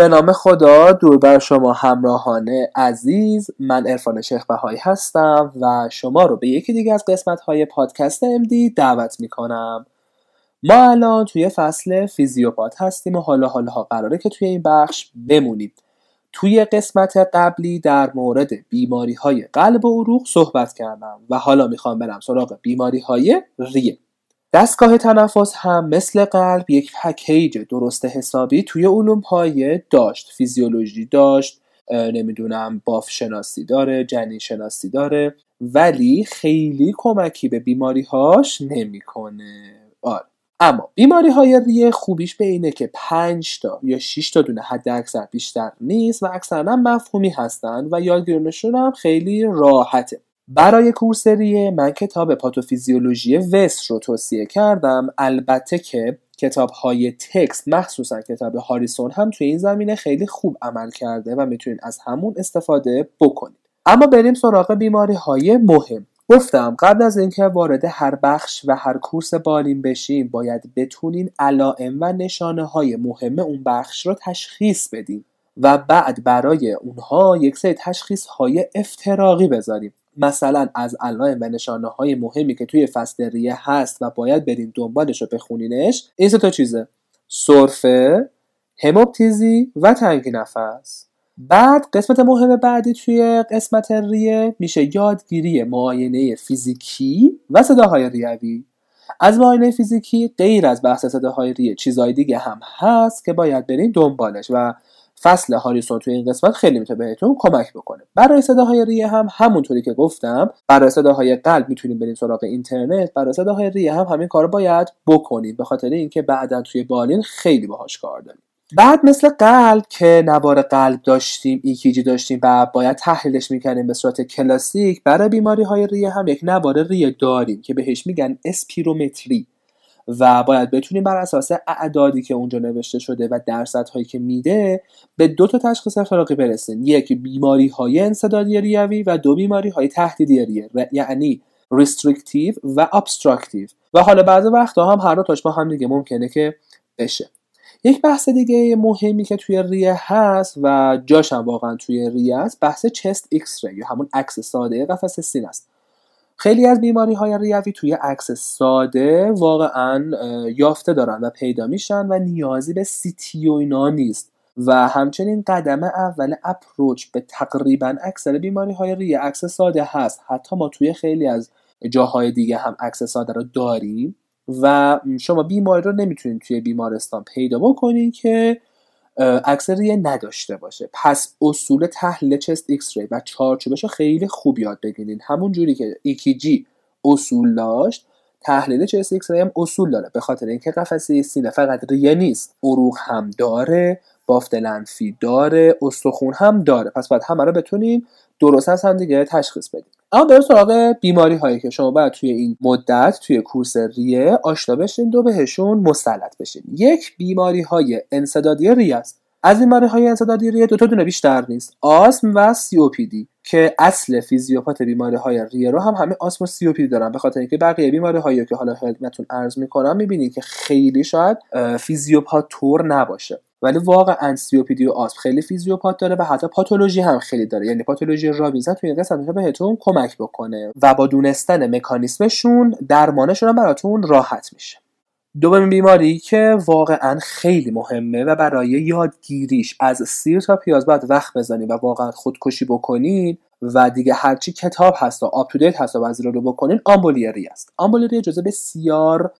به نام خدا دور بر شما همراهان عزیز. من ارفان شیخ بهایی هستم و شما رو به یکی دیگه از قسمت های پادکست امدی دعوت می‌کنم. ما الان توی فصل فیزیوپات هستیم و حالا حالا ها قراره که توی این بخش بمونیم. توی قسمت قبلی در مورد بیماری های قلب و عروق صحبت کردم و حالا می‌خوام برم سراغ بیماری های ریه. دستگاه تنفس هم مثل قلب یک پکیج درست حسابی توی علوم پایه داشت فیزیولوژی داشت نمی‌دونم باف شناسی داره جنین شناسی داره ولی خیلی کمکی به بیماری هاش نمی‌کنه. آره. اما بیماری های ریه خوبیش به اینه که 5 تا یا 6 تا دونه حد اکثر بیشتر نیست و اکثرا مفهومی هستن و یادگیرونشون هم خیلی راحته. برای کورسریه من کتاب پاتوفیزیولوژی وست رو توصیه کردم. البته که کتاب های تکست مخصوصا کتاب هاریسون هم توی این زمینه خیلی خوب عمل کرده و می‌تونید از همون استفاده بکنید. اما بریم سراغ بیماری های مهم. گفتم قبل از اینکه وارد هر بخش و هر کورس بالین بشیم باید بتونین علائم و نشانه های مهم اون بخش رو تشخیص بدیم و بعد برای اونها یک سری تشخیص های افتراقی بذاریم. مثلا از علائم و نشانه های مهمی که توی فصل ریه هست و باید بریم دنبالش رو بخونینش این سه تا چیزه. سرفه هموپتیزی و تنگی نفس. بعد قسمت مهم بعدی توی قسمت ریه میشه یادگیری معاینه فیزیکی و صداهای ریوی. از معاینه فیزیکی غیر از بحث صداهای ریه چیزهای دیگه هم هست که باید بریم دنبالش و فصل هاریسون توی این قسمت خیلی می‌تونه بهتون کمک بکنه. برای صداهای ریه هم همونطوری که گفتم برای صداهای قلب می‌تونیم بریم سراغ اینترنت. برای صداهای ریه هم همین کار باید بکنیم. به خاطر اینکه بعدا توی بالین خیلی باهاش کار داریم. بعد مثل قلب که نوار قلب داشتیم EKG داشتیم و باید تحلیلش می‌کنیم به صورت کلاسیک برای بیماری های ریه هم یک نوار ریه داریم که بهش میگن اسپیرومتری. و باید بتونیم بر اساس اعدادی که اونجا نوشته شده و درصدهایی که میده به دو تا تشخیص افتراقی برسیم. یک بیماری های انسدادی ریوی و دو بیماری های تحدیدی یعنی restrictive و obstructive و حالا بعضی وقتا هم هر دو تاش با هم دیگه ممکنه که بشه. یک بحث دیگه مهمی که توی ریه هست و جاش هم واقعا توی ریه است بحث chest X-ray یا همون عکس ساده قفسه سینه است. خیلی از بیماری های ریوی توی عکس ساده واقعا یافته دارن و پیدا میشن و نیازی به CT و اینا نیست. و همچنین قدم اول approach به تقریبا اکثر بیماری های ریه عکس ساده هست. حتی ما توی خیلی از جاهای دیگه هم عکس ساده رو داریم. و شما بیماری رو نمی‌تونید توی بیمارستان پیدا بکنید که اکثریه نداشته باشه. پس اصول تحلیل chest X-ray و چارچوبش رو خیلی خوب یاد بگیرین. همون جوری که EKG اصول داشت تحلیل chest X-ray هم اصول داره. به خاطر اینکه قفسه سینه فقط ریه نیست. عروق هم داره بافت لنفی داره استخون هم داره. پس باید همه رو بتونیم درست از هم دیگه تشخیص بدیم. اما بریم سراغ بیماری هایی که شما باید توی این مدت توی course ریه آشنا بشین و بهشون مسلط بشین. یک بیماری های انسدادی ریه است. از بیماری های انسدادی ریه دو تا دونه بیشتر نیست. آسم و COPD که اصل فیزیوپات بیماری های ریه رو هم همه آسم و COPD دارن. به خاطر اینکه بقیه بیماری هایی که حالا خدمتتون عرض می‌کنم می‌بینید که خیلی شاید فیزیوپات‌طور نباشه. ولی واقعا COPD و آسم خیلی فیزیوپات داره و حتی پاتولوژی هم خیلی داره. یعنی پاتولوژی رابینز توی قسمت بهتون کمک بکنه و با دونستن مکانیسمشون درمانشون هم براتون راحت میشه. دومین بیماری که واقعا خیلی مهمه و برای یادگیریش از سیر تا پیاز باید وقت بزنید و واقعا خودکشی بکنید و دیگه هرچی کتاب هست و آپ تو دیت هست و وزیر رو بکنین آمبولیری است. آمبولیری جزء بسیار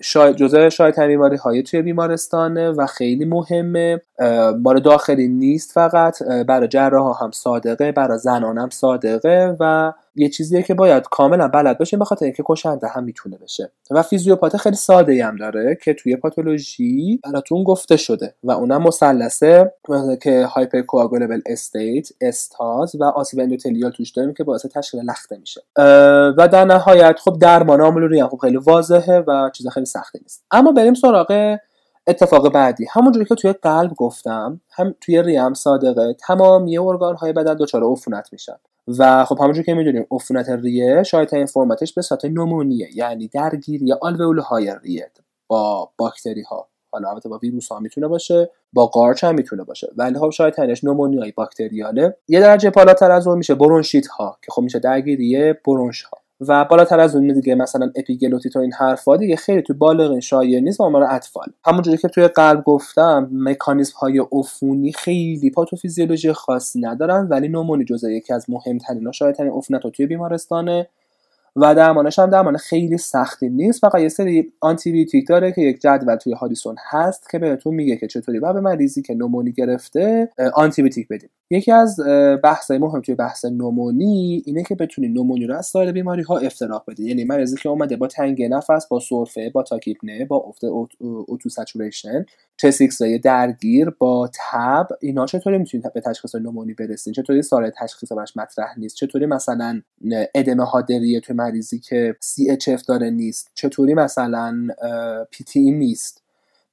شاید جزء شاید بیماری های توی بیمارستانه و خیلی مهمه. مال داخلی نیست فقط. برای جراح هم صادقه برای زنان هم صادقه و یه چیزیه که باید کاملا بلد باشه به خاطر اینکه کشنده هم می‌تونه بشه. و فیزیوپات خیلی ساده هم داره که توی پاتولوژی براتون گفته شده و اونم مثلثه که هایپر کوآگولبل استیت استاز و آسیب اندوتلیال توش داریم که باعث تشکیل لخته میشه. و در نهایت خب درمان آملوری هم خب خیلی واضحه و چیز خیلی سختی نیست. اما بریم سراغ اتفاق بعدی. همونجوری که توی قلب گفتم هم توی ریم صادقه تمامی ارگان های بدن دچار عفونت میشن. و خب همونجور که می‌دونیم عفونت ریه شاید این فرمتش به صورت نمونیه یعنی درگیری آلوئول های ریه با باکتری ها حالا البته با ویروس ها می‌تونه باشه با قارچ هم می‌تونه باشه ولی خب شاید تنش نومونیای باکتریاله یه درجه بالاتر از اون میشه برونشیت ها که خب میشه درگیری برونش ها و بالاتر از اون دیگه مثلا اپیگلوتیت و این حرفا دیگه خیلی تو بالغ شایع نیست تا اطفال. همونجوری که توی قلب گفتم مکانیزم های عفونی خیلی پاتوفیزیولوژی خاصی ندارن ولی نومونی جزء یکی از مهمترین و شایع‌ترین عفونت توی بیمارستانه. و درمانش هم درمان خیلی سختی نیست. فقط یه سری آنتی بیوتیک داره که یک جدول توی هاریسون هست که بهتون میگه که چطوری باید به مریضی که نومونی گرفته آنتی بیوتیک بدیم. یکی از بحث مهم توی بحث نومونی اینه که بتونی نومونی رو از سایر بیماری ها افتراق بدی. یعنی مریضی که اومده با تنگ نفس با سرفه با تاکیپنه با افت اوتو سچوریشن چست درگیر با تب اینا چطوری می‌تونید به تشخیص نومونی برسین چطوری سال تشخیص براش مطرح نیست؟ چطوری مثلا ادمه هادریه توی مریضی که CHF داره نیست. چطوری مثلا PTE نیست؟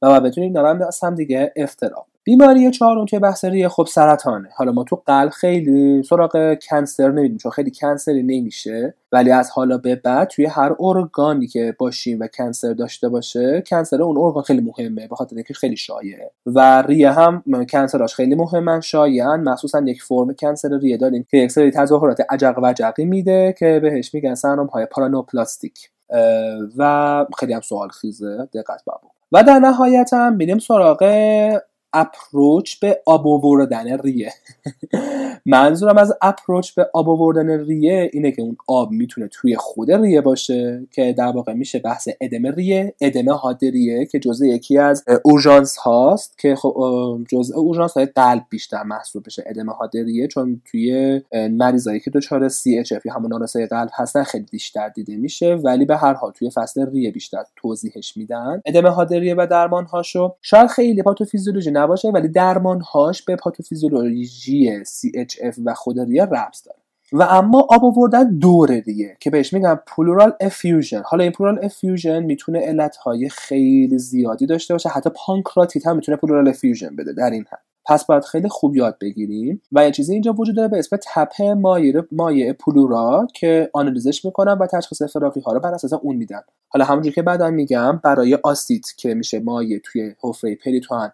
و بتونید از هم دیگه افتراق بیماری چهارم که بحث ریه خب سرطانه. حالا ما تو قلب خیلی سراغ کنسر نمیدیم چون خیلی کنسری نمیشه. ولی از حالا به بعد توی هر ارگانی که باشیم و کنسر داشته باشه کنسر اون ارگان خیلی مهمه به خاطر اینکه خیلی شایعه. و ریه هم کنسراش خیلی مهمن شایعن. مخصوصا یک فرم کنسر ریه داریم که یک سری تظاهرات عجق و عجقی میده که بهش میگن سندروم های پارانوپلاستیک و خیلی هم سوال خیزه دقت بابو و در نهایت هم میریم سراغ اپروچ به آب آوردن ریه. منظورم از اپروچ به آب آوردن ریه اینه که اون آب می‌تونه توی خود ریه باشه که در واقع میشه بحث ادم ریه ادمه هاد ریه که جزء یکی از اورژانس هاست که خب جزء اورژانس های قلب بیشتر محسوب بشه ادمه هاد ریه چون توی مریضایی که دچار سی اچ یا همون نارسای قلب هستن خیلی بیشتر دیده میشه ولی به هر حال توی فصل ریه بیشتر توضیحش میدن. ادمه هاد ریه و درمان هاشو شاید خیلی پاتوفیزیولوژی نباشه ولی درمانهاش به پاتوفیزیولوژی CHF و خود ریه ربط داره. و اما آب آوردن دور ریه که بهش میگن pleural effusion. حالا این pleural effusion می‌تونه علتهای خیلی زیادی داشته باشه حتی پانکراتیت هم می‌تونه pleural effusion بده در این حد. پس باید خیلی خوب یاد بگیریم. و یه چیزی اینجا وجود داره به اسم tap مایع مایع پلورا که آنالیزش می‌کنن و تشخیص افتراقی ها رو بر اساس اون میدن. حالا همونجور که بعدا میگم برای آسیت که میشه مایع توی حفره پریتوان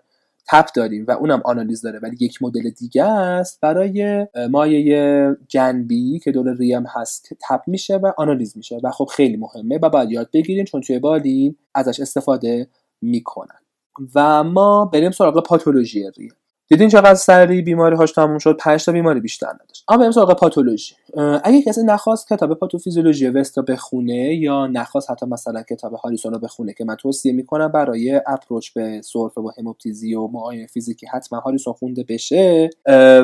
tap داریم و اونم آنالیز داره ولی یک مدل دیگه است برای مایع جنبی که دور ریه هست tap میشه و آنالیز میشه و خب خیلی مهمه و باید یاد بگیریم چون توی بالین ازش استفاده می‌کنن. و ما بریم سراغ پاتولوژی ریه دیدین چقدر سری بیماری هاش تموم شد؟ 5 تا بیماری بیشتر نداشت. اما بریم سراغ پاتولوژی. اگه کسی نخواست کتاب پاتوفیزیولوژی وستا بخونه یا نخواست حتی مثلا کتاب هاریسون رو بخونه که من توصیه می‌کنم برای اپروچ به سرفه و هموپتیزی و معاینه فیزیکی حتما هاریسون خونده بشه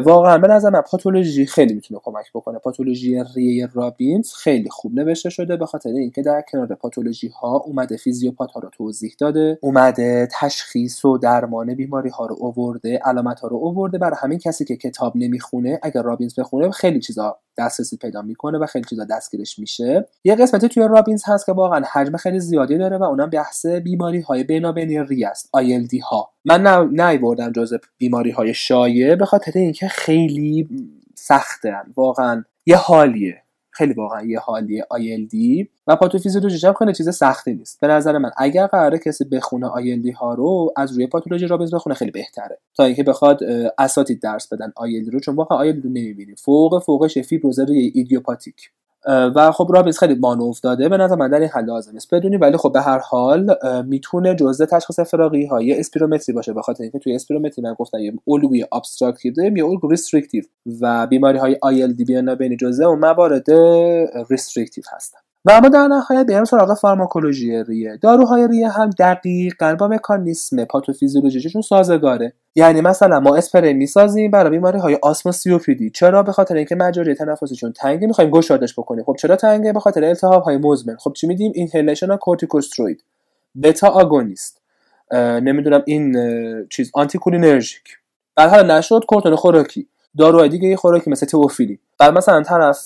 واقعا به نظر من پاتولوژی خیلی می‌تونه کمک بکنه. پاتولوژی ریه رابینز خیلی خوب نوشته شده به خاطر اینکه در کنار پاتولوژی ها اومده فیزیوپات ها رو توضیح داده اومده تشخیص و درمان بیماری ها رو اوورده علامت ها رو اوورده. برای همین کسی که کتاب نمی‌خونه اگر رابینز بخونه خیلی چیزا دسترسی پیدا می‌کنه و خیلی چیزا دستگیرش میشه. یه قسمتی توی رابینز هست که واقعا حجم خیلی زیادی داره و اونم بحث بیماری های بینابینی ری است ILD ها. من نه بردم جزء بیماری های شایع به خاطر اینکه خیلی سخته واقعا یه حالیه. خیلی واقعا یه حالیه ILD و پاتوفیزیولوژی هم خیلی چیز سختی نیست. به نظر من اگر قراره کسی بخونه ILD ها رو از روی پاتولوژی رابینز بخونه خیلی بهتره. تا اینکه بخواد اساتید درس بدن ILD رو چون واقعا ILD رو نمی‌بینیم. فوق فوقش فیبروز ایدیوپاتیک. و خب رابینز خیلی مانور داده به نظر من در این حد لازم است بدونی ولی خب به هر حال می‌تونه جزء تشخیص افتراقی های اسپیرومتری باشه. به خاطر اینکه توی اسپیرومتری من گفتم یه الگوی obstructive داریم یه الگو restrictive. و بیماری های بینابینی جزء اون موارد restrictive هستن. و اما در نهایت بیایم سراغ فارماکولوژی ریه. داروهای ریه هم دقیقا با مکانیسم پاتوفیزیولوژیشون سازگاره. یعنی مثلا ما اسپری می‌سازیم برای بیماری های asthma COPD. چرا؟ به خاطر اینکه مجاری تنفسیشون تنگه می‌خوایم گشادش بکنیم. خب چرا تنگه؟ به خاطر التهاب های مزمن. خب چی میدیم؟ inhalation corticosteroid beta agonist. نمی‌دونم این چیز anticholinergic. بعد حالا نشد کورتون خوراکی. داروهای دیگه یه خوراکی مثل تئوفیلین بعد مثلا طرف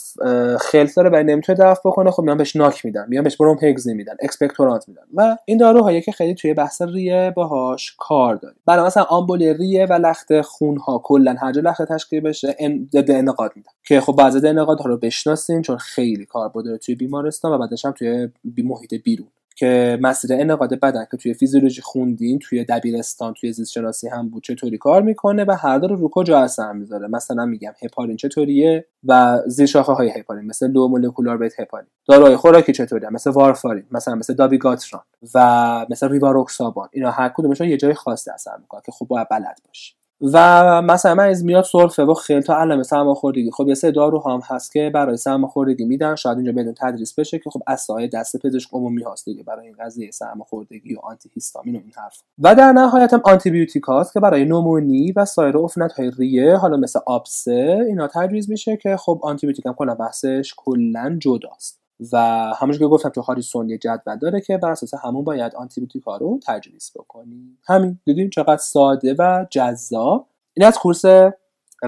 خلط داره و نمی‌تونه دفع بکنه خب میان بهش NAC میدن میان بهش بروم هگزین میدن expectorant میدن. و این داروهایی که خیلی توی بحث ریه باهاش کار داره برای مثلا آمبولی ریه و لخته خون ها کلا هر جا لخته تشکیل بشه ضد انعقاد میدن. که خب بعضی ضد انعقاد ها رو بشناسین چون خیلی کار داره توی بیمارستان و بعدش هم توی محیط بیرون. که مسیر انقاد بدن که توی فیزیولوژی خوندین توی دبیرستان توی زیست شناسی هم بود چطوری کار می‌کنه و هر دو رو کجا اثر می‌ذاره؟ مثلا میگم هپارین چطوریه و زیر شاخه های هپارین مثل لو مولکولار بیت هپارین. داروهای خوراکی چطوریه؟ مثل وارفارین مثلا مثل داویگاتران و مثل ریواروکسابان. اینا هر کدومشون یه جای خاصی اثر می‌کنه که خب باید بلد باشی. و مثلا از میاد سرفه و خیلی تا علائم سرماخوردگی خب یه سه دارو هم هست که برای سرماخوردگی میدن. شاید اینجا بدون تدریس بشه که خب اسای دست پزشک عمومی هست دیگه برای این قضیه سرماخوردگی و آنتی هیستامین و این حرف. و در نهایت هم آنتی بیوتیک هست که برای نومونی و سایر عفونت های ریه حالا مثل آبسه اینا تجویز میشه که خب آنتی بیوتیک هم کلا بحثش کلا جداست. و همونجور که گفتم تو هاریسون یه جدول داره که بر اساس همون باید آنتیبیوتیک ها رو تجویز بکنی. همین. دیدین چقدر ساده و جذاب. این از کورس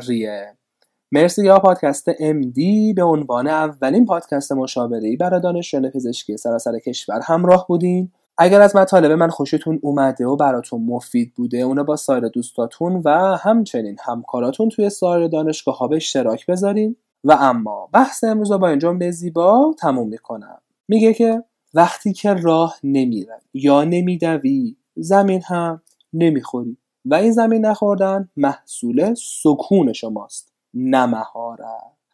ریه. مرسی یا پادکست MD به عنوان اولین پادکست مشاوره برای دانشجویان پزشکی سراسر کشور همراه بودین. اگر از مطالب من خوشتون اومده و براتون مفید بوده اونو با سایر دوستاتون و همچنین همکاراتون توی سایر دانشگاه ها به اشتراک بذارین. و اما بحث امروز با این جمله زیبا تموم می‌کنم. میگه که وقتی که راه نمیره یا نمیدوی زمین هم نمی‌خوری و این زمین نخوردن محصول سکون شماست نه مهارت.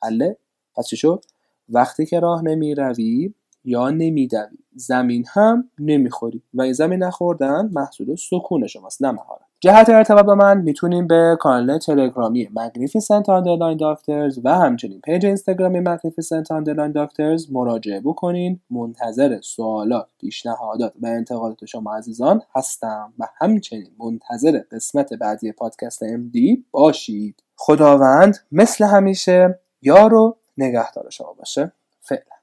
حله؟ پس چی شد؟ وقتی که راه نمی‌روی یا نمیدوی زمین هم نمی‌خوری و این زمین نخوردن محصول سکون شماست نه مهارت. جهت ارتباط با من می‌تونیم به کانال تلگرامی magnificent underline doctors و همچنین پیج اینستاگرامی magnificent underline doctors مراجعه بکنین. منتظر سوالات پیشنهادات و انتقادات شما عزیزان هستم و همچنین منتظر قسمت بعدی پادکست MD باشید. خداوند مثل همیشه یارو نگهدار شما باشه. فعلا.